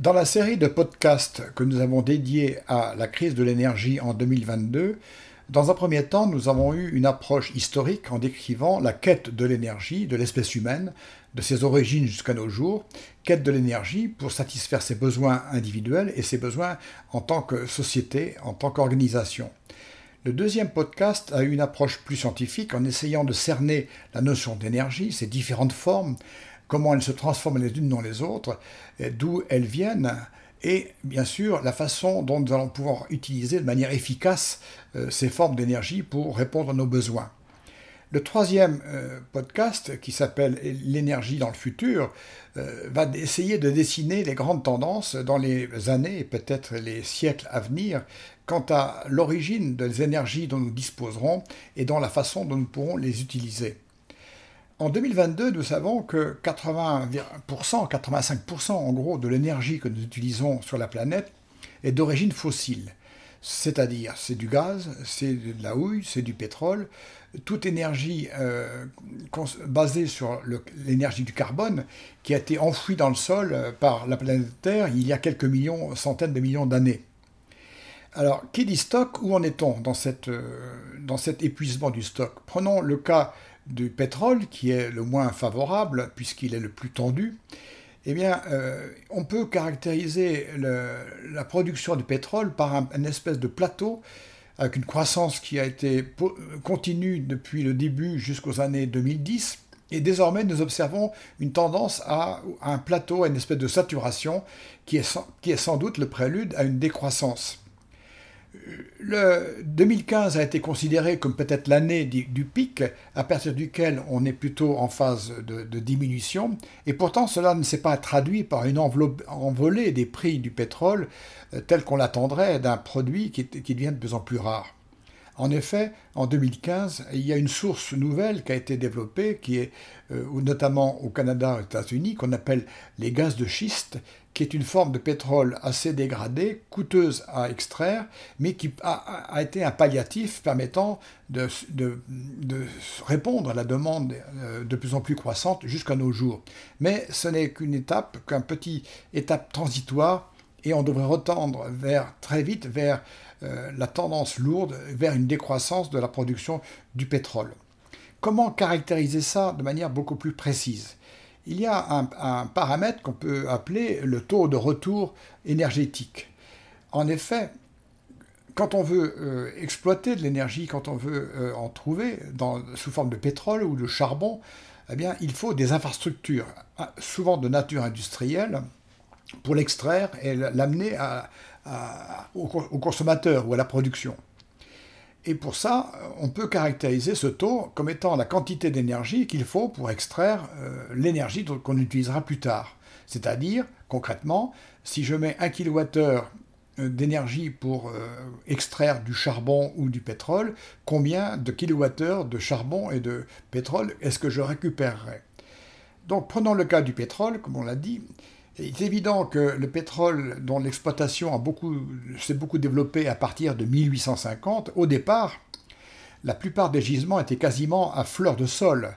Dans la série de podcasts que nous avons dédiés à la crise de l'énergie en 2022, dans un premier temps, nous avons eu une approche historique en décrivant la quête de l'énergie de l'espèce humaine, de ses origines jusqu'à nos jours, quête de l'énergie pour satisfaire ses besoins individuels et ses besoins en tant que société, en tant qu'organisation. Le deuxième podcast a eu une approche plus scientifique en essayant de cerner la notion d'énergie, ses différentes formes, comment elles se transforment les unes dans les autres, d'où elles viennent, et bien sûr la façon dont nous allons pouvoir utiliser de manière efficace euh, ces formes d'énergie pour répondre à nos besoins. Le troisième euh, podcast, qui s'appelle L'énergie dans le futur, euh, va essayer de dessiner les grandes tendances dans les années et peut-être les siècles à venir quant à l'origine des énergies dont nous disposerons et dans la façon dont nous pourrons les utiliser. En 2022, nous savons que 80%, 85% en gros de l'énergie que nous utilisons sur la planète est d'origine fossile. C'est-à-dire, c'est du gaz, c'est de la houille, c'est du pétrole. Toute énergie euh, basée sur l'énergie du carbone qui a été enfouie dans le sol euh, par la planète Terre il y a quelques millions, centaines de millions d'années. Alors, qui dit stock? Où en est-on euh, dans cet épuisement du stock? Prenons le cas du pétrole, qui est le moins favorable puisqu'il est le plus tendu, eh bien, euh, on peut caractériser la production du pétrole par un, espèce de plateau avec une croissance qui a été continue depuis le début jusqu'aux années 2010. Et désormais, nous observons une tendance à, un plateau, à une espèce de saturation qui est sans doute le prélude à une décroissance. Le 2015 a été considéré comme peut-être l'année du, pic, à partir duquel on est plutôt en phase de, diminution, et pourtant cela ne s'est pas traduit par une envolée des prix du pétrole euh, tel qu'on l'attendrait d'un produit qui devient de plus en plus rare. En effet, en 2015, il y a une source nouvelle qui a été développée, qui est euh, notamment au Canada et aux États-Unis, qu'on appelle les gaz de schiste, qui est une forme de pétrole assez dégradée, coûteuse à extraire, mais qui a, été un palliatif permettant de, répondre à la demande euh, de plus en plus croissante jusqu'à nos jours. Mais ce n'est qu'une étape, qu'un petit étape transitoire, et on devrait retendre très vite vers euh, la tendance lourde vers une décroissance de la production du pétrole. Comment caractériser ça de manière beaucoup plus précise? Il y a un, paramètre qu'on peut appeler le taux de retour énergétique. En effet, quand on veut euh, exploiter de l'énergie, quand on veut euh, en trouver sous forme de pétrole ou de charbon, eh bien, il faut des infrastructures, souvent de nature industrielle, pour l'extraire et l'amener au, consommateur ou à la production. Et pour ça, on peut caractériser ce taux comme étant la quantité d'énergie qu'il faut pour extraire euh, l'énergie qu'on utilisera plus tard. C'est-à-dire, concrètement, si je mets 1 kWh euh, d'énergie pour euh, extraire du charbon ou du pétrole, combien de kilowattheures de charbon et de pétrole est-ce que je récupérerai? Donc prenons le cas du pétrole, comme on l'a dit, il est évident que le pétrole, dont l'exploitation s'est beaucoup développée à partir de 1850, au départ, la plupart des gisements étaient quasiment à fleur de sol.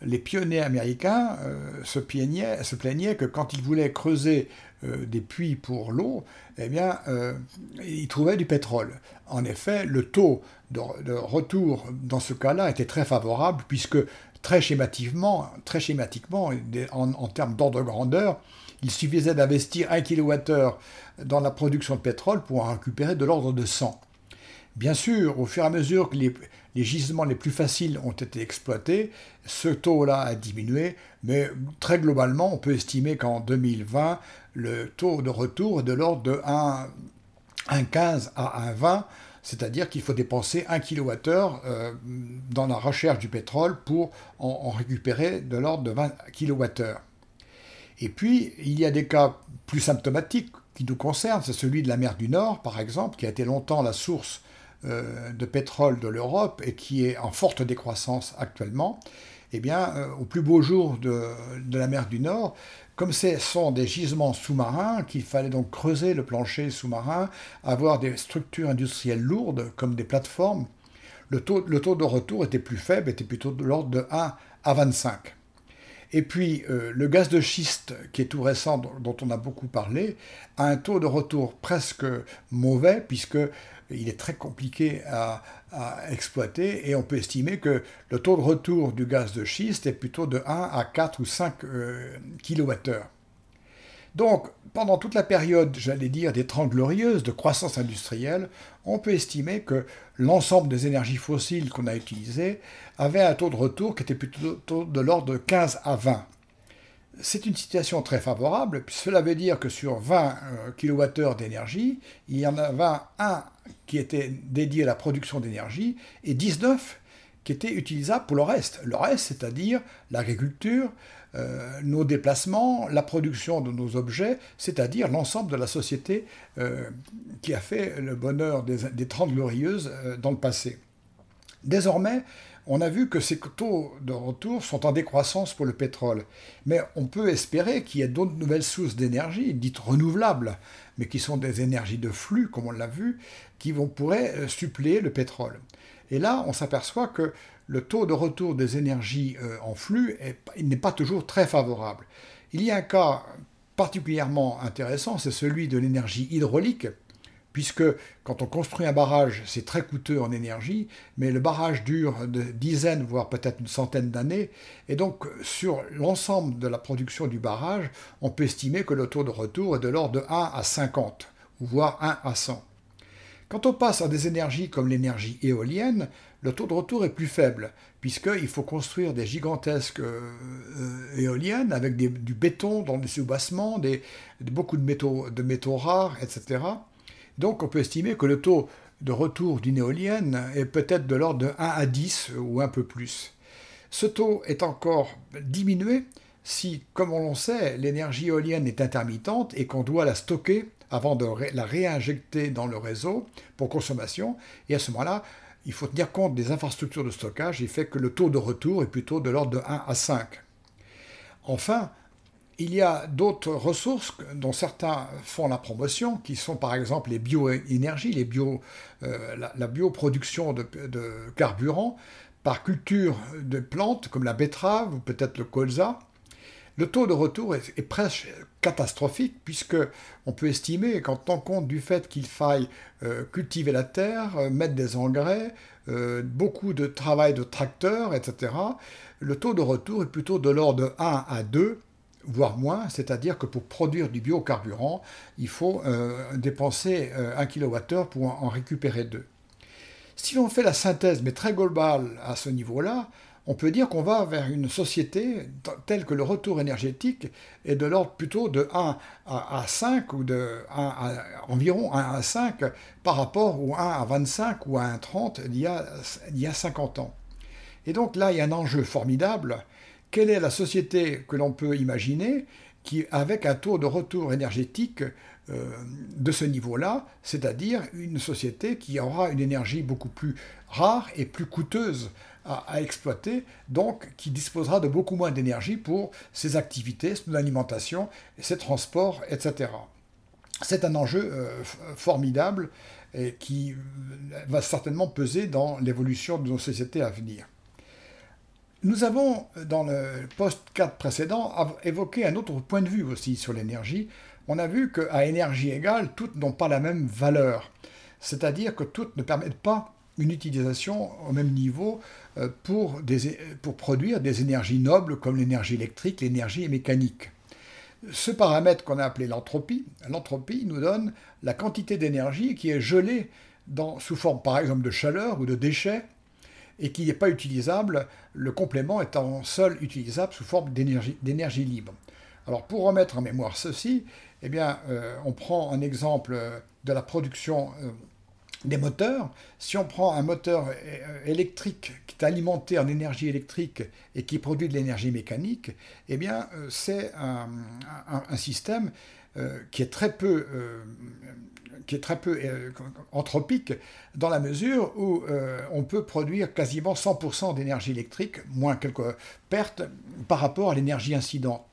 Les pionniers américains euh, se, plaignaient, que quand ils voulaient creuser euh, des puits pour l'eau, eh bien, euh, ils trouvaient du pétrole. En effet, le taux de, retour dans ce cas-là était très favorable, puisque très schématiquement, très schématiquement en, en termes d'ordre de grandeur, il suffisait d'investir 1 kWh dans la production de pétrole pour en récupérer de l'ordre de 100. Bien sûr, au fur et à mesure que les, gisements les plus faciles ont été exploités, ce taux-là a diminué, mais très globalement, on peut estimer qu'en 2020, le taux de retour est de l'ordre de 1,15 à 1,20, c'est-à-dire qu'il faut dépenser 1 kWh euh, dans la recherche du pétrole pour en, en récupérer de l'ordre de 20 kWh. Et puis, il y a des cas plus symptomatiques qui nous concernent, c'est celui de la mer du Nord, par exemple, qui a été longtemps la source euh, de pétrole de l'Europe et qui est en forte décroissance actuellement. Eh bien, euh, au plus beau jour de, la mer du Nord, comme ce sont des gisements sous-marins, qu'il fallait donc creuser le plancher sous-marin, avoir des structures industrielles lourdes comme des plateformes, le taux, le taux de retour était plus faible, était plutôt de l'ordre de 1 à 25. Et puis le gaz de schiste, qui est tout récent, dont on a beaucoup parlé, a un taux de retour presque mauvais, puisque il est très compliqué à, exploiter et on peut estimer que le taux de retour du gaz de schiste est plutôt de 1 à 4 ou 5 kWh. Donc, pendant toute la période, j'allais dire, des Trente Glorieuses de croissance industrielle, on peut estimer que l'ensemble des énergies fossiles qu'on a utilisées avait un taux de retour qui était plutôt de l'ordre de 15 à 20. C'est une situation très favorable, cela veut dire que sur 20 euh, kWh d'énergie, il y en avait un qui était dédié à la production d'énergie et 19 qui étaient utilisables pour le reste. Le reste, c'est-à-dire l'agriculture, euh, nos déplacements, la production de nos objets, c'est-à-dire l'ensemble de la société euh, qui a fait le bonheur des, des Trente Glorieuses euh, dans le passé. Désormais, on a vu que ces taux de retour sont en décroissance pour le pétrole. Mais on peut espérer qu'il y ait d'autres nouvelles sources d'énergie, dites renouvelables, mais qui sont des énergies de flux, comme on l'a vu, qui vont, pourraient suppléer le pétrole. Et là, on s'aperçoit que le taux de retour des énergies euh, en flux n'est pas toujours très favorable. Il y a un cas particulièrement intéressant, c'est celui de l'énergie hydraulique, puisque quand on construit un barrage, c'est très coûteux en énergie, mais le barrage dure de dizaines, voire peut-être une centaine d'années, et donc sur l'ensemble de la production du barrage, on peut estimer que le taux de retour est de l'ordre de 1 à 50, voire 1 à 100. Quand on passe à des énergies comme l'énergie éolienne, le taux de retour est plus faible, puisqu'il faut construire des gigantesques euh, éoliennes avec du béton dans les soubassements, des, beaucoup de métaux, de métaux rares, etc. Donc on peut estimer que le taux de retour d'une éolienne est peut-être de l'ordre de 1 à 10 ou un peu plus. Ce taux est encore diminué si, comme on le sait, l'énergie éolienne est intermittente et qu'on doit la stocker avant de la réinjecter dans le réseau pour consommation. Et à ce moment-là, il faut tenir compte des infrastructures de stockage et fait que le taux de retour est plutôt de l'ordre de 1 à 5. Enfin, il y a d'autres ressources dont certains font la promotion, qui sont par exemple les bioénergies, euh, la, bioproduction de carburant par culture de plantes comme la betterave ou peut-être le colza. Le taux de retour est, presque catastrophique puisque on peut estimer qu'en tenant compte du fait qu'il faille euh, cultiver la terre, euh, mettre des engrais, euh, beaucoup de travail de tracteurs, etc., le taux de retour est plutôt de l'ordre de 1 à 2 voire moins, c'est-à-dire que pour produire du biocarburant, il faut dépenser 1 kWh pour en récupérer 2. Si l'on fait la synthèse, mais très globale à ce niveau-là, on peut dire qu'on va vers une société telle que le retour énergétique est de l'ordre plutôt de 1 à 5 ou de 1 à, environ 1 à 5 par rapport au 1 à 25 ou à 1 à 30 il y a, il y a 50 ans. Et donc là, il y a un enjeu formidable. Quelle est la société que l'on peut imaginer qui, avec un taux de retour énergétique euh, de ce niveau-là, c'est-à-dire une société qui aura une énergie beaucoup plus rare et plus coûteuse à, exploiter, donc qui disposera de beaucoup moins d'énergie pour ses activités, son alimentation, ses transports, etc. C'est un enjeu euh, formidable et qui euh, va certainement peser dans l'évolution de nos sociétés à venir. Nous avons, dans le post 4 précédent, évoqué un autre point de vue aussi sur l'énergie. On a vu qu'à énergie égale, toutes n'ont pas la même valeur. C'est-à-dire que toutes ne permettent pas une utilisation au même niveau euh, pour, pour produire des énergies nobles comme l'énergie électrique, l'énergie mécanique. Ce paramètre qu'on a appelé l'entropie, l'entropie nous donne la quantité d'énergie qui est gelée dans, sous forme par exemple de chaleur ou de déchets et qui n'est pas utilisable, le complément étant seul utilisable sous forme d'énergie libre. Alors pour remettre en mémoire ceci, eh bien, euh, on prend un exemple de la production euh, des moteurs. Si on prend un moteur euh, électrique qui est alimenté en énergie électrique et qui produit de l'énergie mécanique, eh bien, euh, c'est un, système euh, qui est très peu, qui est très peu anthropique dans la mesure où on peut produire quasiment 100% d'énergie électrique, moins quelques pertes par rapport à l'énergie incidente.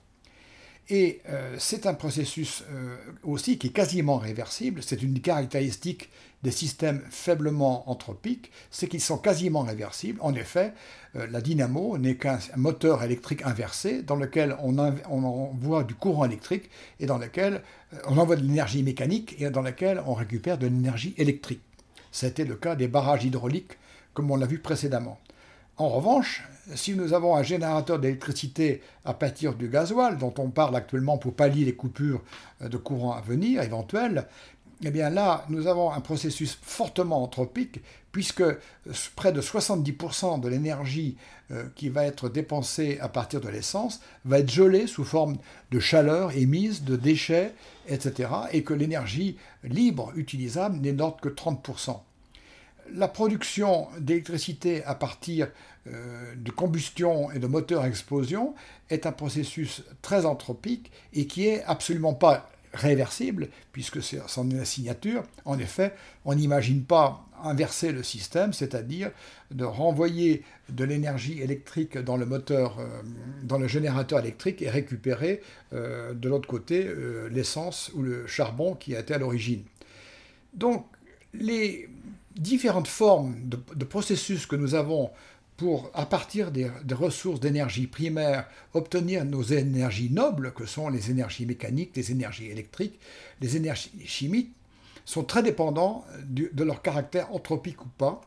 Et euh, c'est un processus euh, aussi qui est quasiment réversible. C'est une caractéristique des systèmes faiblement anthropiques, c'est qu'ils sont quasiment réversibles. En effet, euh, la dynamo n'est qu'un moteur électrique inversé dans lequel on, envoie du courant électrique et dans lequel on envoie de l'énergie mécanique et dans lequel on récupère de l'énergie électrique. C'était le cas des barrages hydrauliques, comme on l'a vu précédemment. En revanche, si nous avons un générateur d'électricité à partir du gasoil, dont on parle actuellement pour pallier les coupures euh, de courant à venir éventuelles, eh bien là, nous avons un processus fortement anthropique, puisque près de 70% de l'énergie euh, qui va être dépensée à partir de l'essence va être gelée sous forme de chaleur émise, de déchets, etc., et que l'énergie libre utilisable n'est d'ordre que 30% la production d'électricité à partir euh, de combustion et de moteurs à explosion est un processus très anthropique et qui est absolument pas réversible, puisque c'est son signature. En effet, on n'imagine pas inverser le système, c'est-à-dire de renvoyer de l'énergie électrique dans le moteur, euh, dans le générateur électrique et récupérer euh, de l'autre côté l'essence ou le charbon qui a été à l'origine. Donc, les différentes formes de, processus que nous avons pour, à partir des, ressources d'énergie primaire, obtenir nos énergies nobles, que sont les énergies mécaniques, les énergies électriques, les énergies chimiques, sont très dépendants de leur caractère anthropique ou pas.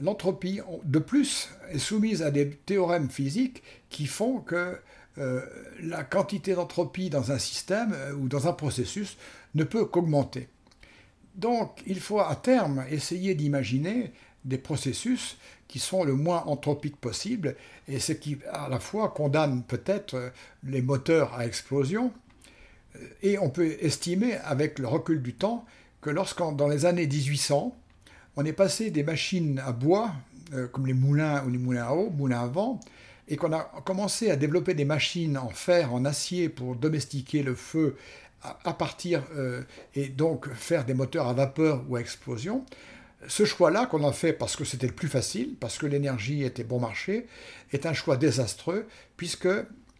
L'entropie, de plus, est soumise à des théorèmes physiques qui font que euh, la quantité d'entropie dans un système euh, ou dans un processus ne peut qu'augmenter. Donc, il faut à terme essayer d'imaginer des processus qui sont le moins anthropiques possible, et ce qui à la fois condamne peut-être les moteurs à explosion, et on peut estimer avec le recul du temps que lorsqu'en dans les années 1800, on est passé des machines à bois, euh, comme les moulins ou les moulins à eau, moulins à vent, et qu'on a commencé à développer des machines en fer, en acier pour domestiquer le feu à partir euh, et donc faire des moteurs à vapeur ou à explosion. Ce choix-là, qu'on a fait parce que c'était le plus facile, parce que l'énergie était bon marché, est un choix désastreux, puisque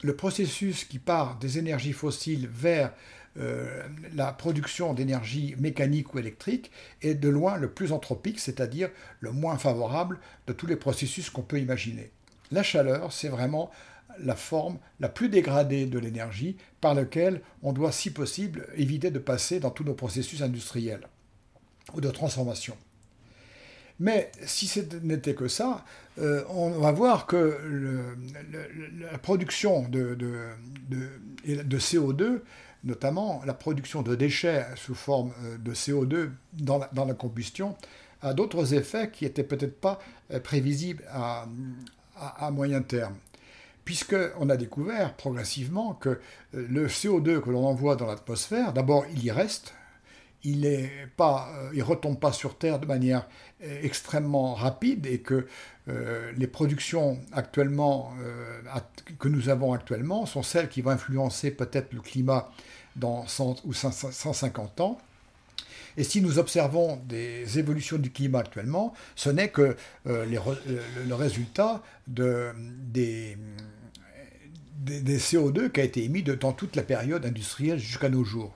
le processus qui part des énergies fossiles vers euh, la production d'énergie mécanique ou électrique est de loin le plus anthropique, c'est-à-dire le moins favorable de tous les processus qu'on peut imaginer. La chaleur, c'est vraiment la forme la plus dégradée de l'énergie par laquelle on doit, si possible, éviter de passer dans tous nos processus industriels ou de transformation. Mais si ce n'était que ça, euh, on va voir que la production de, CO2, notamment la production de déchets sous forme euh, de CO2 dans la, combustion, a d'autres effets qui n'étaient peut-être pas euh, prévisibles à moyen terme. Puisqu'on a découvert progressivement que le CO2 que l'on envoie dans l'atmosphère, d'abord il y reste, il ne euh, retombe pas sur Terre de manière euh, extrêmement rapide et que les productions actuellement que nous avons actuellement sont celles qui vont influencer peut-être le climat dans 100 ou 150 ans. Et si nous observons des évolutions du climat actuellement, ce n'est que le, résultat de, des, des, CO2 qui a été émis dans toute la période industrielle jusqu'à nos jours.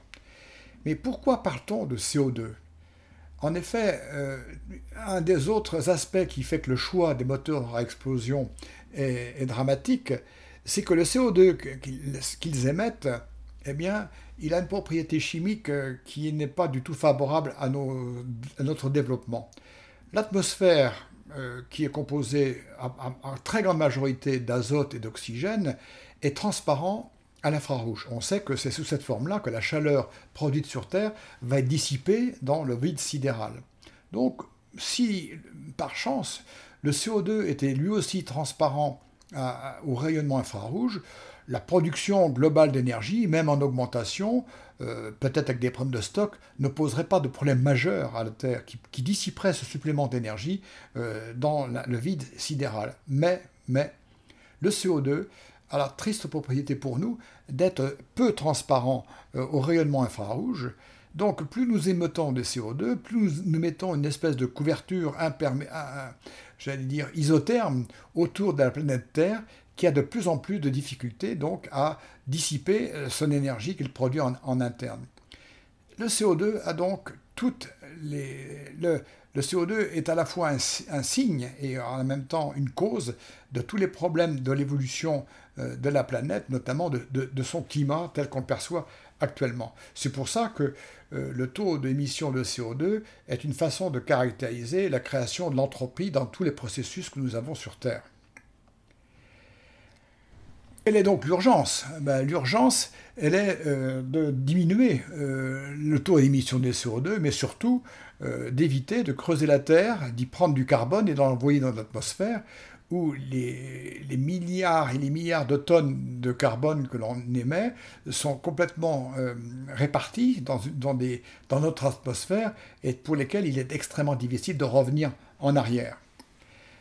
Mais pourquoi parle-t-on de CO2 En effet, euh, un des autres aspects qui fait que le choix des moteurs à explosion est, dramatique, c'est que le CO2 qu'ils émettent, eh bien, il a une propriété chimique euh, qui n'est pas du tout favorable à, notre développement. L'atmosphère, euh, qui est composée en très grande majorité d'azote et d'oxygène, est transparent à l'infrarouge. On sait que c'est sous cette forme-là que la chaleur produite sur Terre va être dissipée dans le vide sidéral. Donc, si par chance le CO2 était lui aussi transparent au rayonnement infrarouge, la production globale d'énergie, même en augmentation, euh, peut-être avec des problèmes de stock, ne poserait pas de problème majeur à la Terre qui, dissiperait ce supplément d'énergie euh, dans le vide sidéral. Mais, mais, le CO2 a la triste propriété pour nous d'être peu transparent euh, au rayonnement infrarouge. Donc plus nous émettons de CO2, plus nous mettons une espèce de couverture isotherme autour de la planète Terre qui a de plus en plus de difficultés donc à dissiper son énergie qu'il produit en, interne. Le CO2 a donc toutes les... Le, CO2 est à la fois un, signe et en même temps une cause de tous les problèmes de l'évolution de la planète, notamment de, son climat tel qu'on le perçoit actuellement. C'est pour ça que euh, le taux d'émission de CO2 est une façon de caractériser la création de l'entropie dans tous les processus que nous avons sur Terre. Quelle est donc l'urgence ben, L'urgence, elle est euh, de diminuer euh, le taux d'émission de CO2, mais surtout d'éviter de creuser la Terre, d'y prendre du carbone et d'en l'envoyer dans l'atmosphère où les, milliards et les milliards de tonnes de carbone que l'on émet sont complètement euh, répartis dans, notre atmosphère et pour lesquels il est extrêmement difficile de revenir en arrière.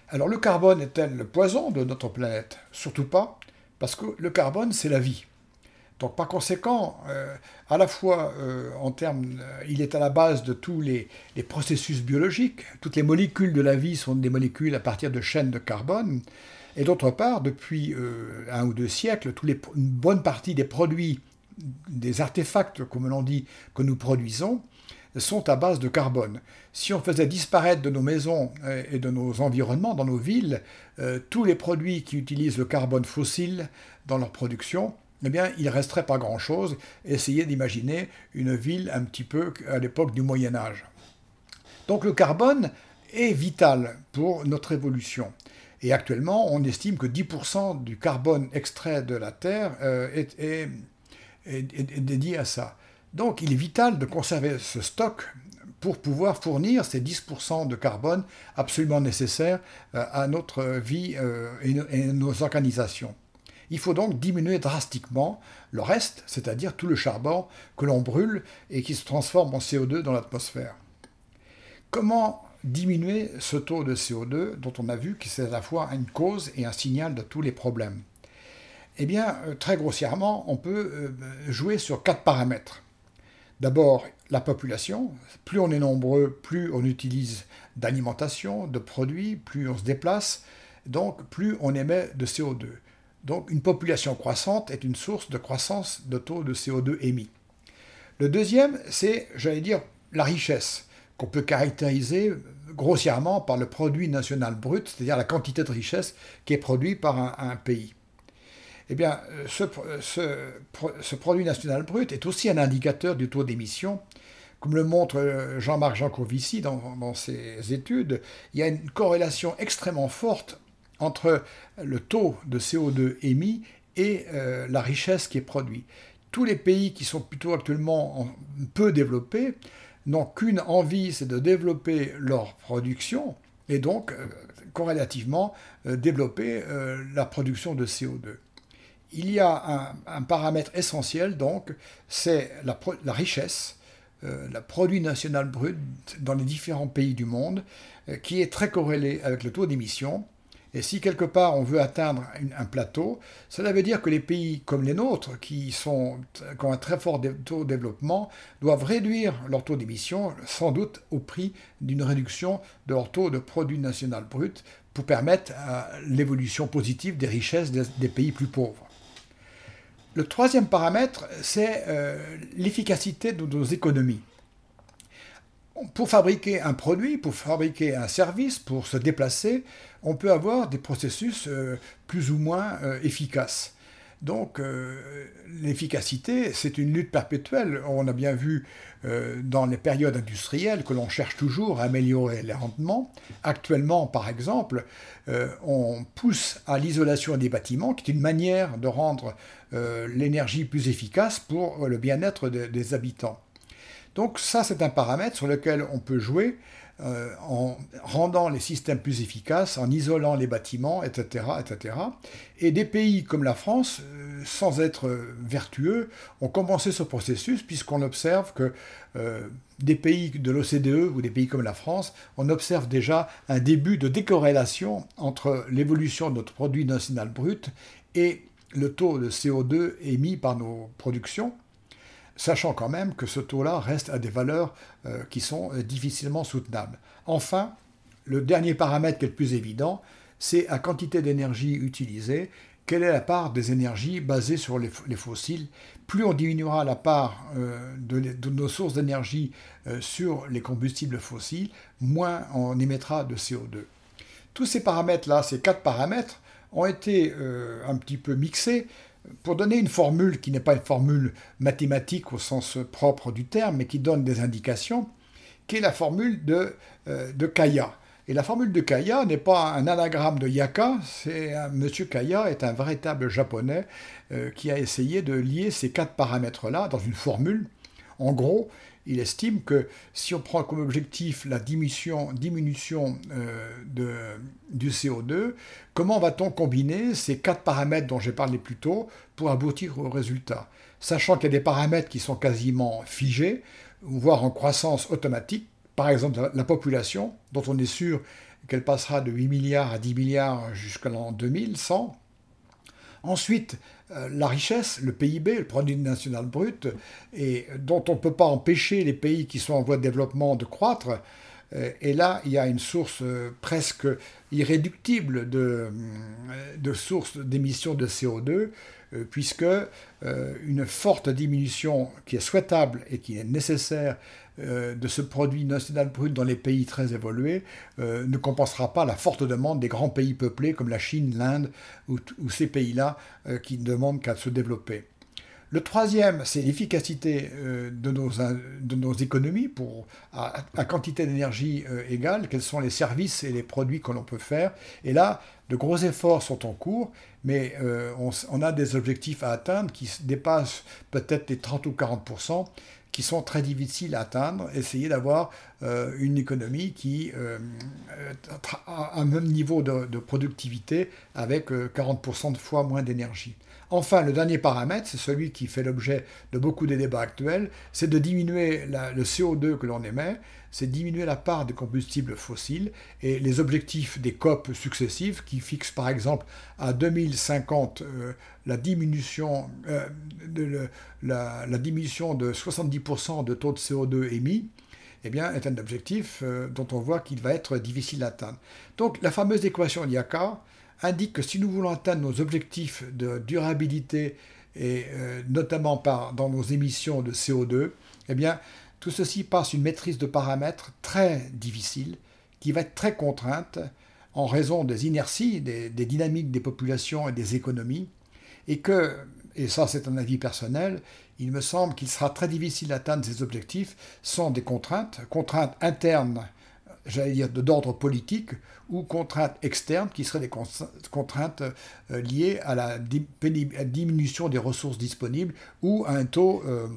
Alors le carbone est-elle le poison de notre planète? Surtout pas, parce que le carbone, c'est la vie. Donc par conséquent, euh, à la fois euh, en termes, euh, il est à la base de tous les, processus biologiques, toutes les molécules de la vie sont des molécules à partir de chaînes de carbone, et d'autre part, depuis un ou deux siècles, une bonne partie des produits, des artefacts, comme l'on dit, que nous produisons, sont à base de carbone. Si on faisait disparaître de nos maisons et de nos environnements, dans nos villes, tous les produits qui utilisent le carbone fossile dans leur production, eh bien, il resterait pas grand-chose. Essayez d'imaginer une ville un petit peu à l'époque du Moyen Âge. Donc le carbone est vital pour notre évolution. Et actuellement, on estime que 10% du carbone extrait de la Terre euh, est, dédié à ça. Donc il est vital de conserver ce stock pour pouvoir fournir ces 10% de carbone absolument nécessaires euh, à notre vie euh, et nos organisations. Il faut donc diminuer drastiquement le reste, c'est-à-dire tout le charbon que l'on brûle et qui se transforme en CO2 dans l'atmosphère. Comment diminuer ce taux de CO2 dont on a vu que c'est à la fois une cause et un signal de tous les problèmes? Eh bien, euh, très grossièrement, on peut euh, jouer sur quatre paramètres. D'abord, la population. Plus on est nombreux, plus on utilise d'alimentation, de produits, plus on se déplace, donc plus on émet de CO2. Donc une population croissante est une source de croissance de taux de CO2 émis. Le deuxième, c'est, j'allais dire, la richesse, qu'on peut caractériser grossièrement par le produit national brut, c'est-à-dire la quantité de richesse qui est produite par un, pays. Eh bien, ce, produit national brut est aussi un indicateur du taux d'émission. Comme le montre Jean-Marc Jancovici dans, dans ses études, il y a une corrélation extrêmement forte entre le taux de CO2 émis et euh, la richesse qui est produite. Tous les pays qui sont plutôt actuellement peu développés n'ont qu'une envie, c'est de développer leur production et donc euh, corrélativement euh, développer la production de CO2. Il y a un, paramètre essentiel donc, c'est la, la, richesse, le produit national brut dans les différents pays du monde, qui est très corrélé avec le taux d'émission et si quelque part on veut atteindre un plateau, cela veut dire que les pays comme les nôtres, qui, ont un très fort taux de développement, doivent réduire leur taux d'émission, sans doute au prix d'une réduction de leur taux de produit national brut, pour permettre l'évolution positive des richesses des, pays plus pauvres. Le troisième paramètre, c'est euh, l'efficacité de nos économies pour fabriquer un produit, pour fabriquer un service, pour se déplacer, on peut avoir des processus euh, plus ou moins euh, efficaces. Donc euh, l'efficacité, c'est une lutte perpétuelle. On a bien vu dans les périodes industrielles que l'on cherche toujours à améliorer les rendements. Actuellement, par exemple, on pousse à l'isolation des bâtiments, qui est une manière de rendre l'énergie plus efficace pour le bien-être des habitants. Donc ça, c'est un paramètre sur lequel on peut jouer euh, en rendant les systèmes plus efficaces, en isolant les bâtiments, etc. Et des pays comme la France, euh, sans être vertueux, ont commencé ce processus puisqu'on observe que euh, des pays de l'OCDE ou des pays comme la France, on observe déjà un début de décorrélation entre l'évolution de notre produit national brut et le taux de CO2 émis par nos productions sachant quand même que ce taux-là reste à des valeurs euh, qui sont euh, difficilement soutenables. Enfin, le dernier paramètre qui est le plus évident, c'est la quantité d'énergie utilisée quelle est la part des énergies basées sur les, fossiles? Plus on diminuera la part euh, de, nos sources d'énergie sur les combustibles fossiles, moins on émettra de CO2. Tous ces paramètres-là, ces quatre paramètres, ont été un petit peu mixés pour donner une formule qui n'est pas une formule mathématique au sens propre du terme, mais qui donne des indications, qui est la formule de, de Kaya. Et la formule de Kaya n'est pas un anagramme de Yaka, c'est Monsieur Kaya est un véritable japonais euh, qui a essayé de lier ces quatre paramètres-là dans une formule. En gros, il estime que si on prend comme objectif la diminution, euh, du CO2, comment va-t-on combiner ces quatre paramètres dont j'ai parlé plus tôt pour aboutir au résultat? Sachant qu'il y a des paramètres qui sont quasiment figés, voire en croissance automatique, par exemple la population, dont on est sûr qu'elle passera de 8 milliards à 10 milliards jusqu'à l'an 2100. Ensuite, la richesse, le PIB, le produit national brut, dont on ne peut pas empêcher les pays qui sont en voie de développement de croître. Euh, et là, il y a une source euh, presque irréductible de, de sources d'émissions de CO2 euh, puisque euh, une forte diminution qui est souhaitable et qui est nécessaire euh, de ce produit national brut dans les pays très évolués ne compensera pas la forte demande des grands pays peuplés comme la Chine, l'Inde ou, ces pays-là qui ne demandent qu'à se développer. Le troisième, c'est l'efficacité de nos, de nos économies pour, à, quantité d'énergie égale, quels sont les services et les produits que l'on peut faire. Et là, de gros efforts sont en cours, mais euh, on, a des objectifs à atteindre qui dépassent peut-être les 30 ou 40% qui sont très difficiles à atteindre. Essayer d'avoir euh, une économie qui euh, a un même niveau de, productivité avec 40 de fois moins d'énergie. Enfin, le dernier paramètre, c'est celui qui fait l'objet de beaucoup des débats actuels, c'est de diminuer le CO2 que l'on émet c'est diminuer la part des combustibles fossiles et les objectifs des COP successifs qui fixent par exemple à 2050 euh, la, diminution, euh, de la, diminution de 70% de taux de CO2 émis, eh bien, est un objectif euh, dont on voit qu'il va être difficile à atteindre. Donc la fameuse équation d'IACA indique que si nous voulons atteindre nos objectifs de durabilité et notamment par, dans nos émissions de CO2, eh bien, tout ceci passe une maîtrise de paramètres très difficile, qui va être très contrainte en raison des inerties, des, dynamiques des populations et des économies, et que, et ça c'est un avis personnel, il me semble qu'il sera très difficile d'atteindre ces objectifs sans des contraintes, contraintes internes, j'allais dire d'ordre politique, ou contraintes externes qui seraient des contraintes euh, liées à la diminution des ressources disponibles ou à un taux euh,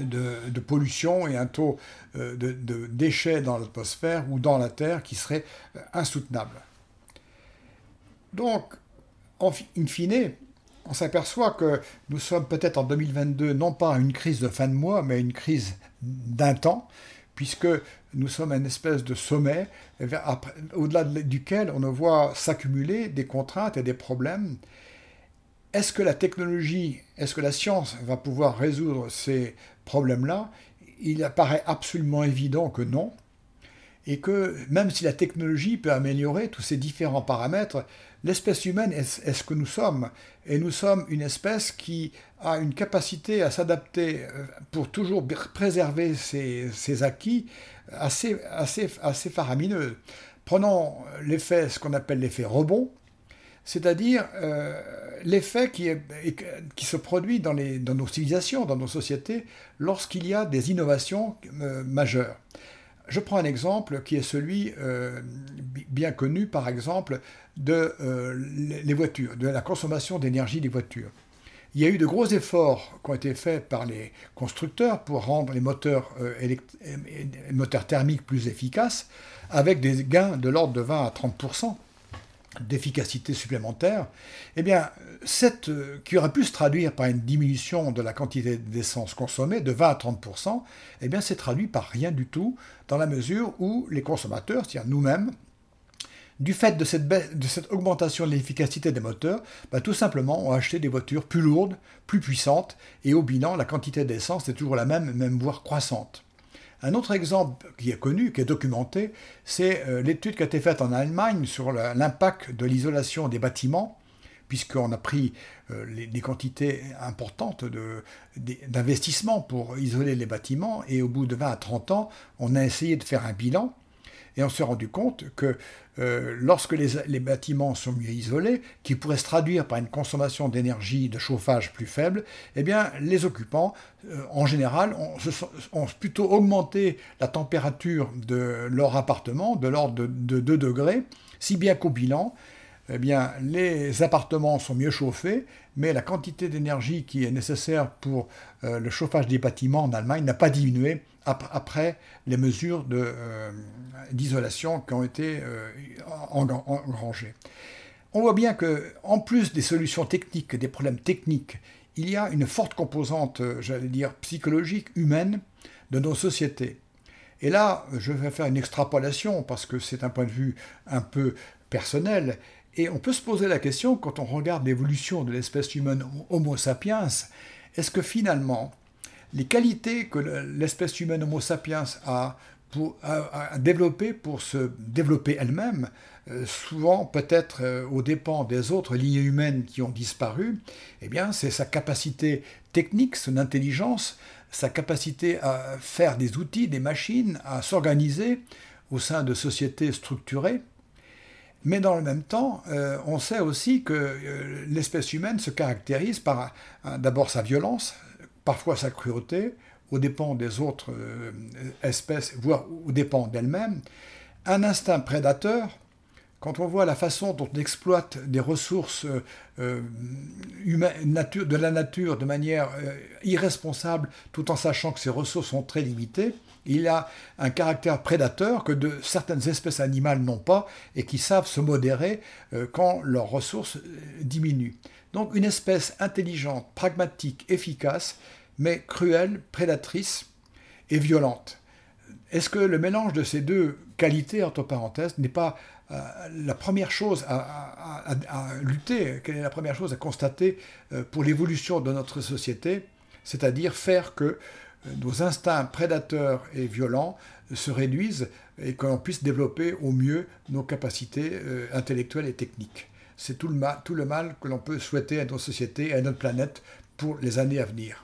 de, pollution et un taux euh, de, déchets dans l'atmosphère ou dans la Terre qui serait insoutenable. Donc, en, in fine, on s'aperçoit que nous sommes peut-être en 2022 non pas à une crise de fin de mois, mais à une crise d'un temps, puisque nous sommes à une espèce de sommet au-delà duquel on voit s'accumuler des contraintes et des problèmes est-ce que la technologie, est-ce que la science va pouvoir résoudre ces problèmes-là? Il apparaît absolument évident que non. Et que même si la technologie peut améliorer tous ces différents paramètres, l'espèce humaine est, ce que nous sommes. Et nous sommes une espèce qui a une capacité à s'adapter euh, pour toujours préserver ses, acquis assez, assez, faramineux. Prenons l'effet, ce qu'on appelle l'effet rebond, c'est-à-dire euh, l'effet qui, se produit dans, nos civilisations, dans nos sociétés, lorsqu'il y a des innovations euh, majeures. Je prends un exemple qui est celui euh, bien connu, par exemple, de les voitures, de la consommation d'énergie des voitures. Il y a eu de gros efforts qui ont été faits par les constructeurs pour rendre les moteurs, les moteurs thermiques plus efficaces, avec des gains de l'ordre de 20 à 30 d'efficacité supplémentaire, eh bien, euh, qui aurait pu se traduire par une diminution de la quantité d'essence consommée de 20 à 30%, eh bien, c'est traduit par rien du tout, dans la mesure où les consommateurs, c'est-à-dire nous-mêmes, du fait de cette, de cette augmentation de l'efficacité des moteurs, bah, tout simplement ont acheté des voitures plus lourdes, plus puissantes, et au bilan, la quantité d'essence est toujours la même, même voire croissante. Un autre exemple qui est connu, qui est documenté, c'est euh, l'étude qui a été faite en Allemagne sur l'impact de l'isolation des bâtiments puisqu'on a pris des quantités importantes d'investissement pour isoler les bâtiments, et au bout de 20 à 30 ans, on a essayé de faire un bilan et on s'est rendu compte que euh, lorsque les, bâtiments sont mieux isolés, qui pourraient se traduire par une consommation d'énergie de chauffage plus faible, eh les occupants, euh, en général, ont, plutôt augmenté la température de leur appartement de l'ordre de, de 2 degrés, si bien qu'au bilan, eh bien, les appartements sont mieux chauffés, mais la quantité d'énergie qui est nécessaire pour euh, le chauffage des bâtiments en Allemagne n'a pas diminué après les mesures euh, d'isolation qui ont été euh, engrangées. On voit bien que, en plus des solutions techniques, des problèmes techniques, il y a une forte composante, j'allais dire, psychologique, humaine de nos sociétés. Et là, je vais faire une extrapolation parce que c'est un point de vue un peu personnel. Et on peut se poser la question, quand on regarde l'évolution de l'espèce humaine Homo sapiens, est-ce que finalement, les qualités que l'espèce humaine Homo sapiens a, pour, développées pour se développer elle-même, euh, souvent peut-être euh, aux dépens des autres lignées humaines qui ont disparu, eh bien c'est sa capacité technique, son intelligence, sa capacité à faire des outils, des machines, à s'organiser au sein de sociétés structurées, mais dans le même temps, euh, on sait aussi que euh, l'espèce humaine se caractérise par d'abord sa violence, parfois sa cruauté, aux dépens des autres euh, espèces, voire aux dépens d'elle-même, un instinct prédateur. Quand on voit la façon dont on exploite des ressources humaines, de la nature de manière irresponsable, tout en sachant que ces ressources sont très limitées, il a un caractère prédateur que de certaines espèces animales n'ont pas et qui savent se modérer euh, quand leurs ressources euh, diminuent. Donc une espèce intelligente, pragmatique, efficace, mais cruelle, prédatrice et violente. Est-ce que le mélange de ces deux qualités, entre parenthèses, n'est pas euh, la première chose à, lutter Quelle est la première chose à constater pour l'évolution de notre société C'est-à-dire faire que nos instincts prédateurs et violents se réduisent et que l'on puisse développer au mieux nos capacités euh, intellectuelles et techniques. C'est tout le, mal, que l'on peut souhaiter à nos sociétés et à notre planète pour les années à venir.